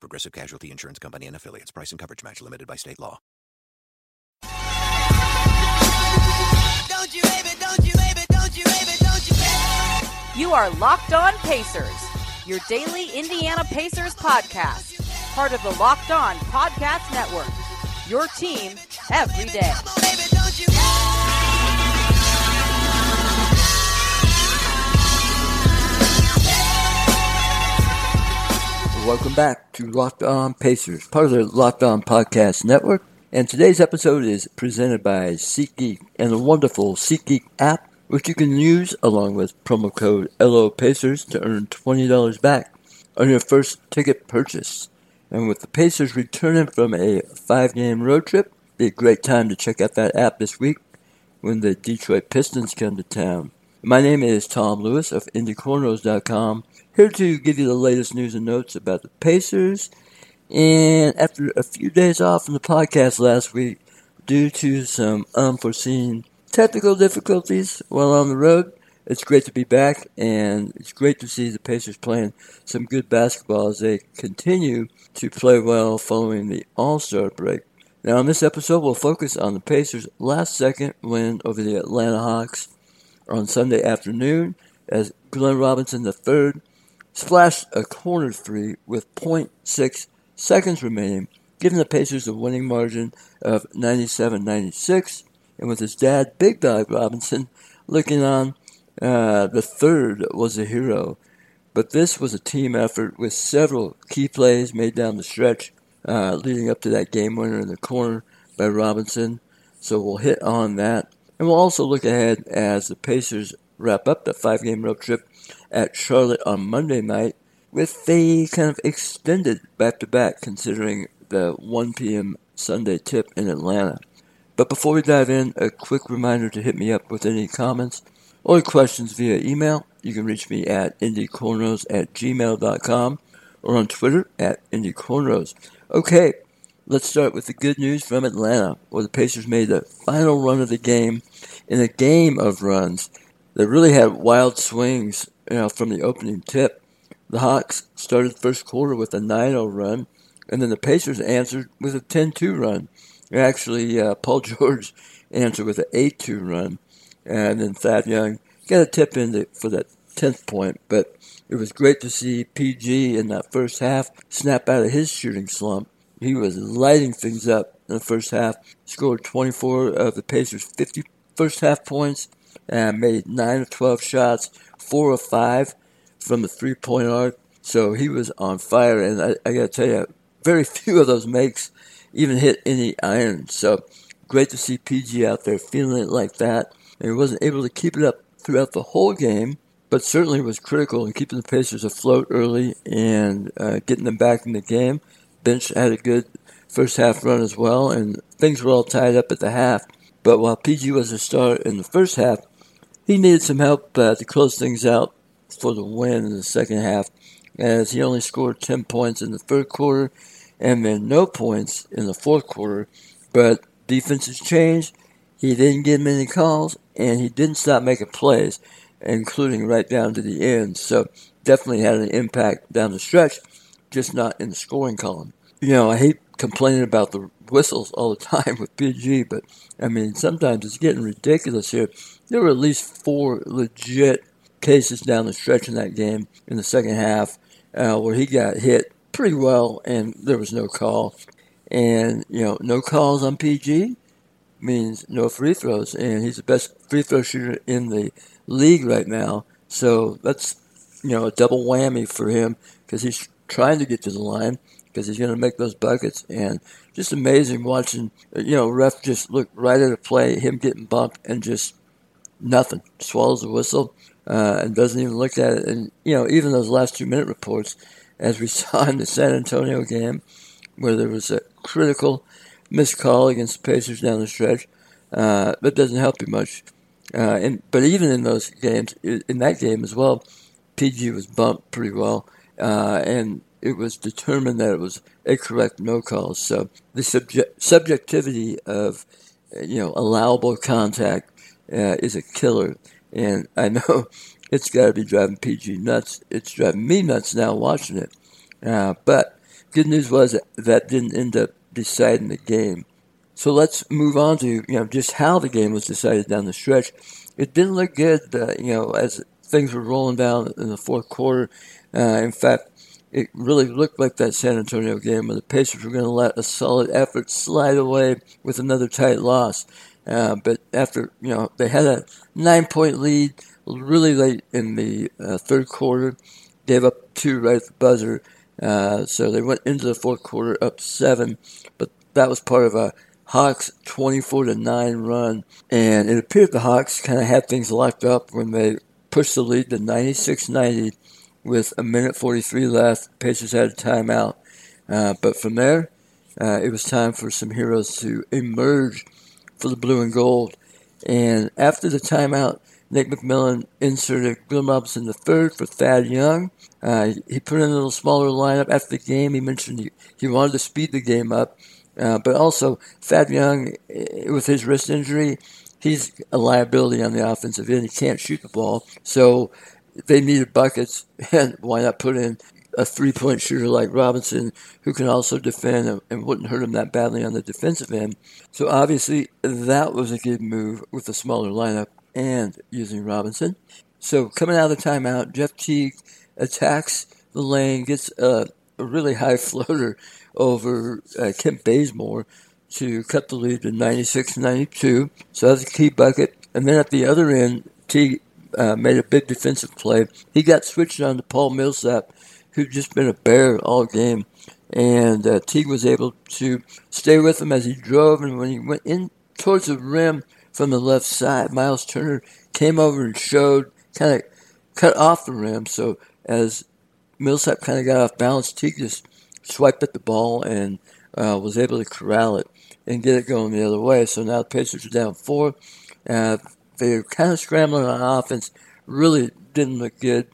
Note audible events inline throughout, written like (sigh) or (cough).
Progressive Casualty Insurance Company and affiliates. Price and coverage match limited by state law. Don't you, baby, don't you, baby, don't you, baby, don't you. You are Locked On Pacers, your daily Indiana Pacers podcast, part of the Locked On Podcast Network. Your team every day. Welcome back to Locked On Pacers, part of the Locked On Podcast Network. And today's episode is presented by SeatGeek and the wonderful SeatGeek app, which you can use along with promo code LOPacers to earn $20 back on your first ticket purchase. And with the Pacers returning from a five game road trip, be a great time to check out that app this week when the Detroit Pistons come to town. My name is Tom Lewis of IndyCornrows.com, here to give you the latest news and notes about the Pacers. And after a few days off from the podcast last week, due to some unforeseen technical difficulties while on the road, it's great to be back, and it's great to see the Pacers playing some good basketball as they continue to play well following the All Star break. Now, in this episode, we'll focus on the Pacers' last second win over the Atlanta Hawks on Sunday afternoon as Glenn Robinson III splashed a corner three with 0.6 seconds remaining, giving the Pacers a winning margin of 97 96. And with his dad, Big Dog Robinson, looking on, uh, the third was a hero. But this was a team effort with several key plays made down the stretch, uh, leading up to that game winner in the corner by Robinson. So we'll hit on that. And we'll also look ahead as the Pacers wrap up the five game road trip at Charlotte on Monday night with a kind of extended back to back considering the 1 p.m. Sunday tip in Atlanta. But before we dive in, a quick reminder to hit me up with any comments or questions via email. You can reach me at indycornrows at gmail.com or on Twitter at indycornrows. Okay, let's start with the good news from Atlanta, where the Pacers made the final run of the game in a game of runs that really had wild swings you know, from the opening tip. The Hawks started first quarter with a 9-0 run, and then the Pacers answered with a 10-2 run. Actually, uh, Paul (laughs) George answered with an 8-2 run, and then Thad Young got a tip in the, for that 10th point. But it was great to see PG in that first half snap out of his shooting slump. He was lighting things up in the first half. Scored 24 of the Pacers' 50 first half points and made 9 of 12 shots, 4 of 5 from the three point arc. So he was on fire, and I, I got to tell you, very (laughs) few of those makes even hit any iron. So great to see PG out there feeling it like that. And he wasn't able to keep it up throughout the whole game, but certainly was critical in keeping the Pacers afloat early and uh, getting them back in the game. Bench had a good first half run as well, and things were all tied up at the half. But while PG was a star in the first half, he needed some help uh, to close things out for the win in the second half, as he only scored 10 points in the third quarter and then no points in the fourth quarter. But defenses changed. He didn't get many calls, and he didn't stop making plays, including right down to the end. So definitely had an impact down the stretch, just not in the scoring column. You know, I hate complaining about the whistles all the (laughs) time with PG, but I mean, sometimes it's getting ridiculous here. There were at least four legit cases down the stretch in that game in the second half uh, where he got hit pretty well and there was no call. And, you know, no calls on PG means no free throws. And he's the best free throw shooter in the league right now. So that's, you know, a double whammy for him because he's trying to get to the line because he's going to make those buckets. And just amazing watching, you know, ref just look right at a play, him getting bumped and just nothing. Swallows the whistle uh, and doesn't even look at it. And, you know, even those last two minute reports, as we (laughs) saw in the San Antonio game, where there was a critical missed call against the Pacers down the stretch. Uh, that doesn't help you much. Uh, and but even in those games, in that game as well, PG was bumped pretty well, uh, and it was determined that it was a correct no call. So the subject, subjectivity of you know allowable contact uh, is a killer, and I know (laughs) it's got to be driving PG nuts. It's driving me nuts now watching it. Uh, but good news was that, that didn't end up deciding the game. So let's move on to you know just how the game was decided down the stretch. It didn't look good, uh, you know, as things were rolling down in the fourth quarter. Uh, in fact, it really looked like that San Antonio game where the Pacers were going to let a solid effort slide away with another tight loss. Uh, but after you know they had a nine-point lead really late in the uh, third quarter, gave up two right at the buzzer. Uh, so they went into the fourth quarter up seven, but that was part of a Hawks 24 to 9 run. And it appeared the Hawks kind of had things locked up when they pushed the lead to 96 90 with a minute 43 left. Pacers had a timeout. Uh, but from there, uh, it was time for some heroes to emerge for the blue and gold. And after the timeout, Nate McMillan inserted Glenn Robinson the third for Thad Young. Uh, he put in a little smaller lineup after the game. He mentioned he, he wanted to speed the game up. Uh, but also, Thad Young, eh, with his wrist injury, he's a liability on the offensive end. He can't shoot the ball. So they needed buckets, (laughs) and why not put in a three point shooter like Robinson who can also defend and, wouldn't hurt him that badly on the defensive end? So obviously, that was a good move with a smaller lineup and using Robinson. So coming out of the timeout, Jeff Teague attacks the lane, gets a, a really high (laughs) floater over uh, Kent Bazemore to cut the lead to 96-92. So that's a key bucket. And then at the other end, Teague uh, made a big defensive play. He got switched on to Paul Millsap, who'd just been a bear all game. And uh, Teague was able to stay with him as he drove. And when he went in towards the rim from the left side, Miles Turner came over and showed, kind of cut off the rim. So as Millsap kind of got off balance, Teague just swiped at the ball and uh, was able to corral it and get it going the other way. So now the Pacers are down four. Uh, they're kind of scrambling on offense. Really didn't look good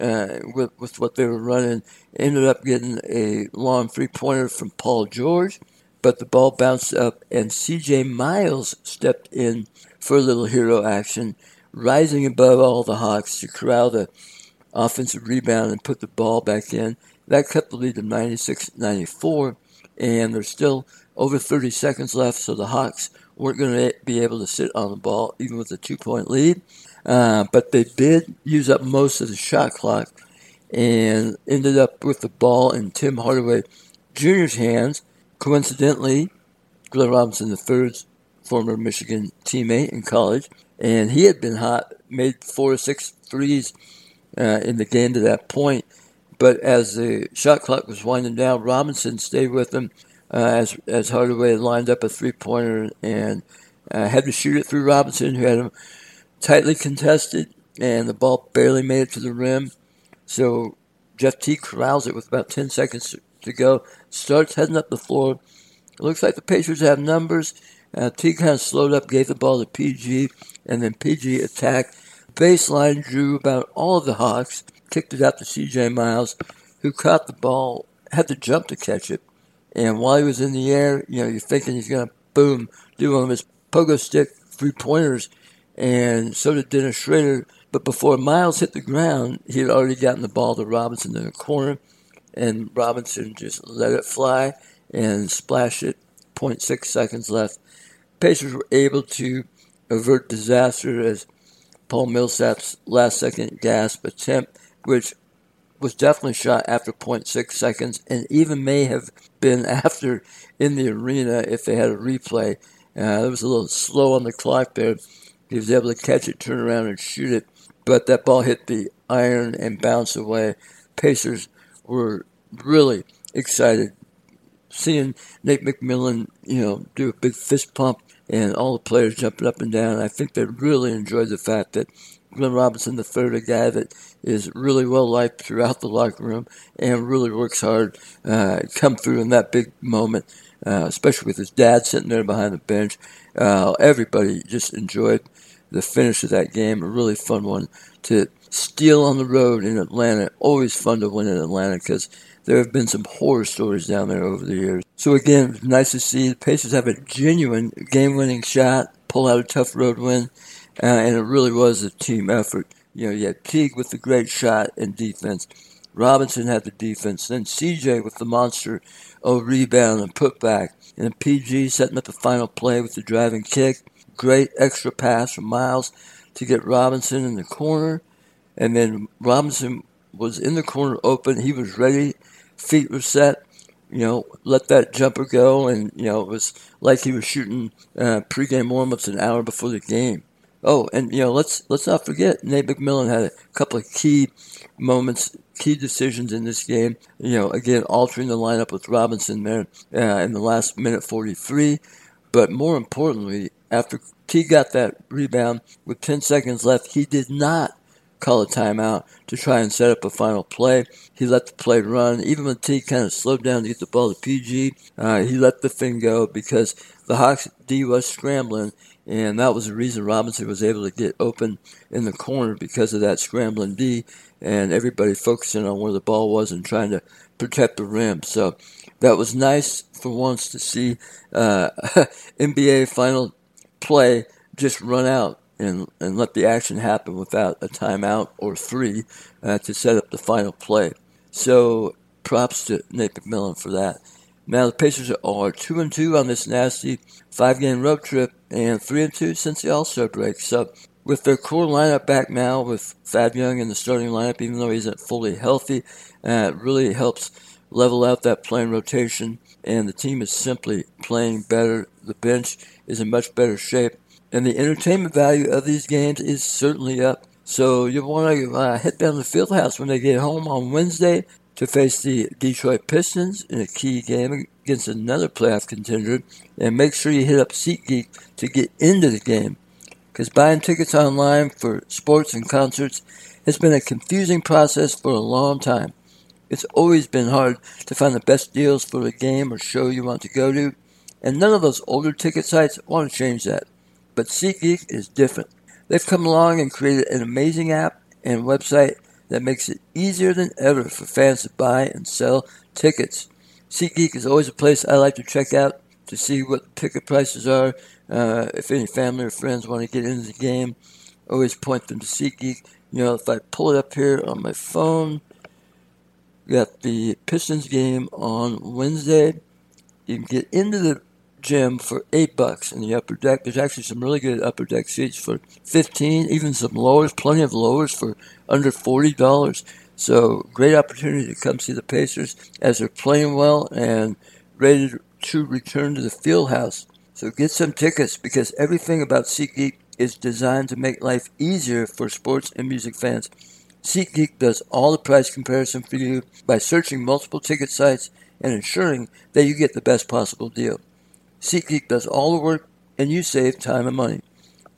uh, with with what they were running. Ended up getting a long three pointer from Paul George, but the ball bounced up and C.J. Miles stepped in for a little hero action, rising above all the Hawks to corral the offensive rebound and put the ball back in. That cut the lead to 96-94, and they're still over 30 seconds left, so the Hawks weren't going to be able to sit on the ball even with a two-point lead. Uh, but they did use up most of the shot clock and ended up with the ball in Tim Hardaway Jr.'s hands. Coincidentally, Glenn Robinson III's former Michigan teammate in college, and he had been hot, made four or six threes uh, in the game to that point. But as the shot clock was winding down, Robinson stayed with uh, as as Hardaway lined up a three pointer and uh, had to shoot it through Robinson, who had him tightly contested, and the ball barely made it to the rim. So Jeff Teague corrals it with about 10 seconds to go, starts heading up the floor. It looks like the Pacers have numbers. Uh, T kind of slowed up, gave the ball to PG, and then PG attacked. Baseline drew about all of the Hawks kicked it out to C.J. Miles, who caught the ball, had to jump to catch it. And while he was in the air, you know, you're thinking he's going to boom, do one of his pogo stick three pointers. And so did Dennis Schröder. But before Miles hit the ground, he had already gotten the ball to Robinson in the corner. And Robinson just let it fly and splashed it. 0.6 seconds left. Pacers were able to avert disaster as Paul Millsap's last second gasp attempt which was definitely shot after 0.6 seconds and even may have been (laughs) after in the arena if they had a replay. Uh, it was a little slow on the clock there. He was able to catch it, turn around, and shoot it. But that ball hit the iron and bounced away. Pacers were really excited seeing Nate McMillan, you know, do a big fist pump and all the players jumping up and down. I think they really enjoyed the fact that Glenn Robinson III, a guy that is really well liked throughout the locker room and really works hard, uh, come through in that big moment uh, especially with his dad sitting there behind the bench. Uh, everybody just enjoyed the finish of that game. A really fun one to steal on the road in Atlanta. Always fun to win in Atlanta because there have been some horror stories down there over the years. So again, nice to see the Pacers have a genuine game-winning shot, pull out a tough road win, uh, and it really was a team effort. You know, you had Teague with the great shot and defense. Robinson had the defense. Then CJ with the monster of rebound and putback. And PG setting up the final play with the driving kick. Great extra pass from Miles to get Robinson in the corner. And then Robinson was in the corner open. He was ready. Feet were set. You know, let that jumper go. And, you know, it was like he was shooting uh, pregame warm-ups an hour before the game. Oh, and you know, let's let's not forget Nate McMillan had a couple of key moments, key decisions in this game. You know, again altering the lineup with Robinson there uh, in the last minute 43, but more importantly, after Teague got that rebound with 10 seconds left, he did not call a timeout to try and set up a final play. He let the play run. Even when Teague kind of slowed down to get the ball to PG, uh, he let the thing go because the Hawks D was scrambling and that was the reason Robinson was able to get open in the corner because of that scrambling D and everybody focusing on where the ball was and trying to protect the rim. So that was nice for once to see uh, (laughs) NBA final play just run out and, and let the action happen without a timeout or three uh, to set up the final play. So props to Nate McMillan for that. Now the Pacers are two and two on this nasty five-game road trip, and three and two since the All-Star break. So with their core lineup back now, with Thad Young in the starting lineup, even though he isn't fully healthy, uh, it really helps level out that playing rotation. And the team is simply playing better. The bench is in much better shape, and the entertainment value of these games is certainly up. So you want to uh, head down to the field house when they get home on Wednesday to face the Detroit Pistons in a key game against another playoff contender. And make sure you hit up SeatGeek to get into the game. Because buying tickets online for sports and concerts has been a confusing process for a long time. It's always been hard to find the best deals for the game or show you want to go to, and none of those older ticket sites want to change that. But SeatGeek is different. They've come along and created an amazing app and website that makes it easier than ever for fans to buy and sell tickets. SeatGeek is always a place I like to check out to see what ticket prices are. Uh, if any family or friends want to get into the game, always point them to SeatGeek. You know, if I pull it up here on my phone, got the Pistons game on Wednesday. You can get into the gym for eight bucks in the upper deck. There's actually some really good upper deck seats for fifteen, even some lowers, plenty of lowers for under forty dollars. So great opportunity to come see the Pacers as they're playing well and ready to return to the field house. So get some tickets because everything about SeatGeek is designed to make life easier for sports and music fans. SeatGeek does all the price comparison for you by searching multiple ticket sites and ensuring that you get the best possible deal. SeatGeek does all the work and you save time and money.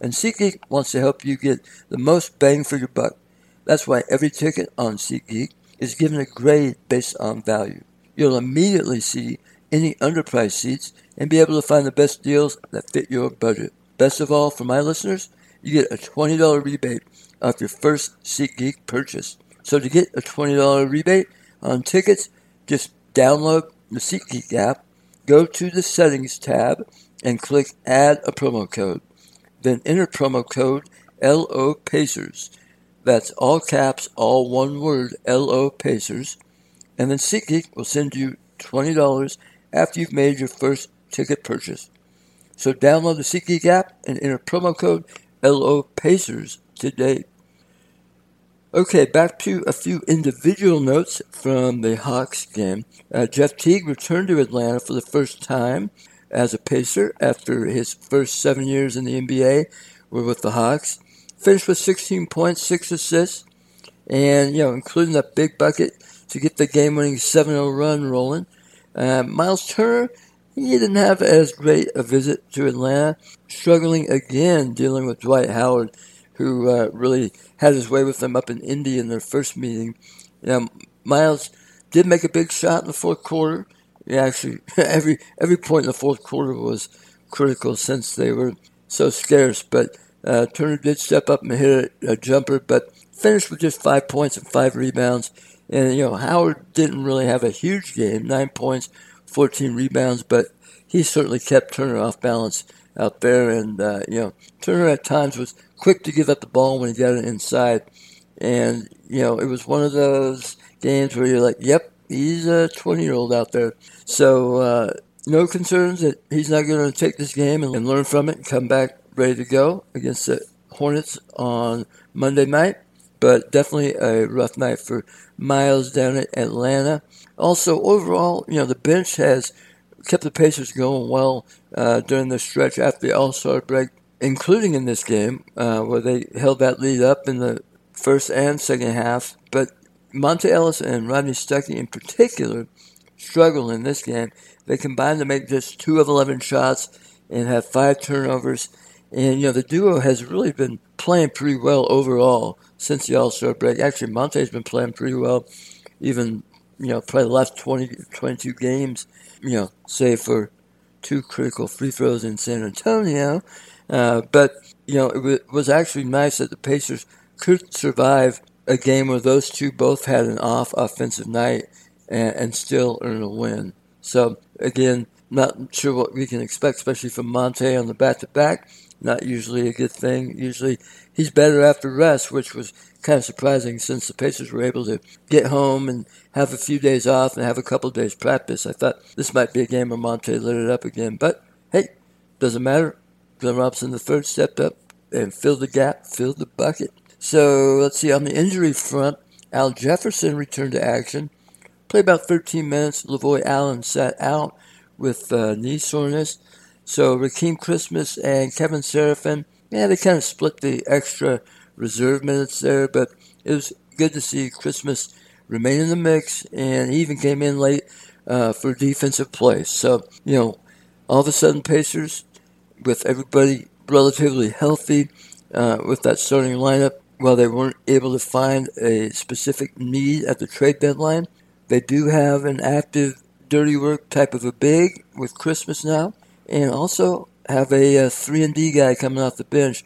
And SeatGeek wants to help you get the most bang for your buck. That's why every ticket on SeatGeek is given a grade based on value. You'll immediately see any underpriced seats and be able to find the best deals that fit your budget. Best of all, for my listeners, you get a $20 rebate off your first SeatGeek purchase. So to get a $20 rebate on tickets, just download the SeatGeek app go to the Settings tab and click Add a promo code. Then enter promo code LO Pacers. That's all caps, all one word, LO Pacers. And then SeatGeek will send you $20 after you've made your first ticket purchase. So download the SeatGeek app and enter promo code LO Pacers today. Okay, back to a few individual notes from the Hawks game. Uh, Jeff Teague returned to Atlanta for the first time as a Pacer after his first seven years in the NBA were with the Hawks. Finished with 16 points, six assists, and you know, including that big bucket to get the game-winning 7-0 run rolling. Uh, Miles Turner, he didn't have as great a visit to Atlanta, struggling again dealing with Dwight Howard who uh, really had his way with them up in Indy in their first meeting. You know, Miles did make a big shot in the fourth quarter. yeah, actually, (laughs) every every point in the fourth quarter was critical since they were so scarce. But uh, Turner did step up and hit a, a jumper, but finished with just five points and five rebounds. And you know, Howard didn't really have a huge game, nine points, 14 rebounds, but he certainly kept Turner off balance out there. And uh, you know, Turner at times was quick to give up the ball when he got it inside. And you know, it was one of those games where you're like, "Yep, he's a 20 year old out there." So uh, no concerns that he's not going to take this game and learn from it and come back ready to go against the Hornets on Monday night. But definitely a rough night for Miles down at Atlanta. Also, overall, you know, the bench has kept the Pacers going well uh, during the stretch after the All Star break, including in this game uh, where they held that lead up in the first and second half. But Monta Ellis and Rodney Stuckey in particular struggled in this game. They combined to make just two of 11 shots and have five turnovers. And, you know, the duo has really been playing pretty well overall since the All Star break. Actually, Monta's been playing pretty well, even, you know, probably the last 20, 22 games, you know, save for two critical free throws in San Antonio. Uh, but, you know, it w- was actually nice that the Pacers could survive a game where those two both had an off offensive night and, and still earn a win. So, again, not sure what we can expect, especially from Monta on the back to back not usually a good thing. Usually he's better after rest, which was kind of surprising since the Pacers were able to get home and have a few days off and have a couple days practice. I thought this might be a game where Monta lit it up again, but hey, doesn't matter. Glenn Robinson the third stepped up and filled the gap, filled the bucket. So let's see on the injury front, Al Jefferson returned to action, played about 13 minutes. Lavoy Allen sat out with uh, knee soreness. So Rakeem Christmas and Kevin Seraphin, yeah, they kind of split the extra reserve minutes there, but it was good to see Christmas remain in the mix, and he even came in late uh, for defensive play. So, you know, all of a sudden, Pacers, with everybody relatively healthy, uh, with that starting lineup, while they weren't able to find a specific need at the trade deadline, they do have an active dirty work type of a big with Christmas now and also have a, a three and D guy coming off the bench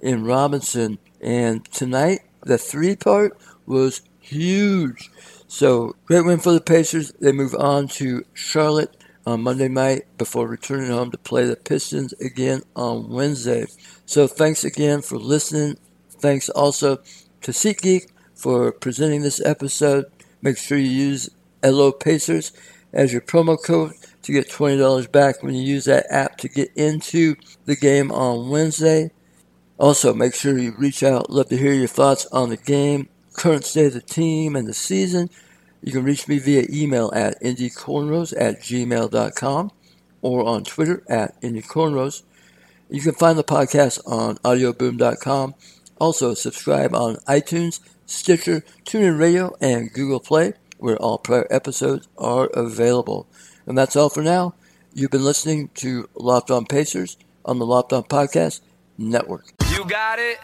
in Robinson. And tonight, the three part was huge. So great win for the Pacers. They move on to Charlotte on Monday night before returning home to play the Pistons again on Wednesday. So thanks again for listening. Thanks also to SeatGeek for presenting this episode. Make sure you use LO Pacers as your promo code to get $20 back when you use that app to get into the game on Wednesday. Also, make sure you reach out. Love to hear your thoughts on the game, current state of the team, and the season. You can reach me via email at indycornrows at gmail.com or on Twitter at indycornrows. You can find the podcast on audioboom.com. Also, subscribe on iTunes, Stitcher, TuneIn Radio, and Google Play, where all prior episodes are available. And that's all for now. You've been listening to Locked On Pacers on the Locked On Podcast Network. You got it.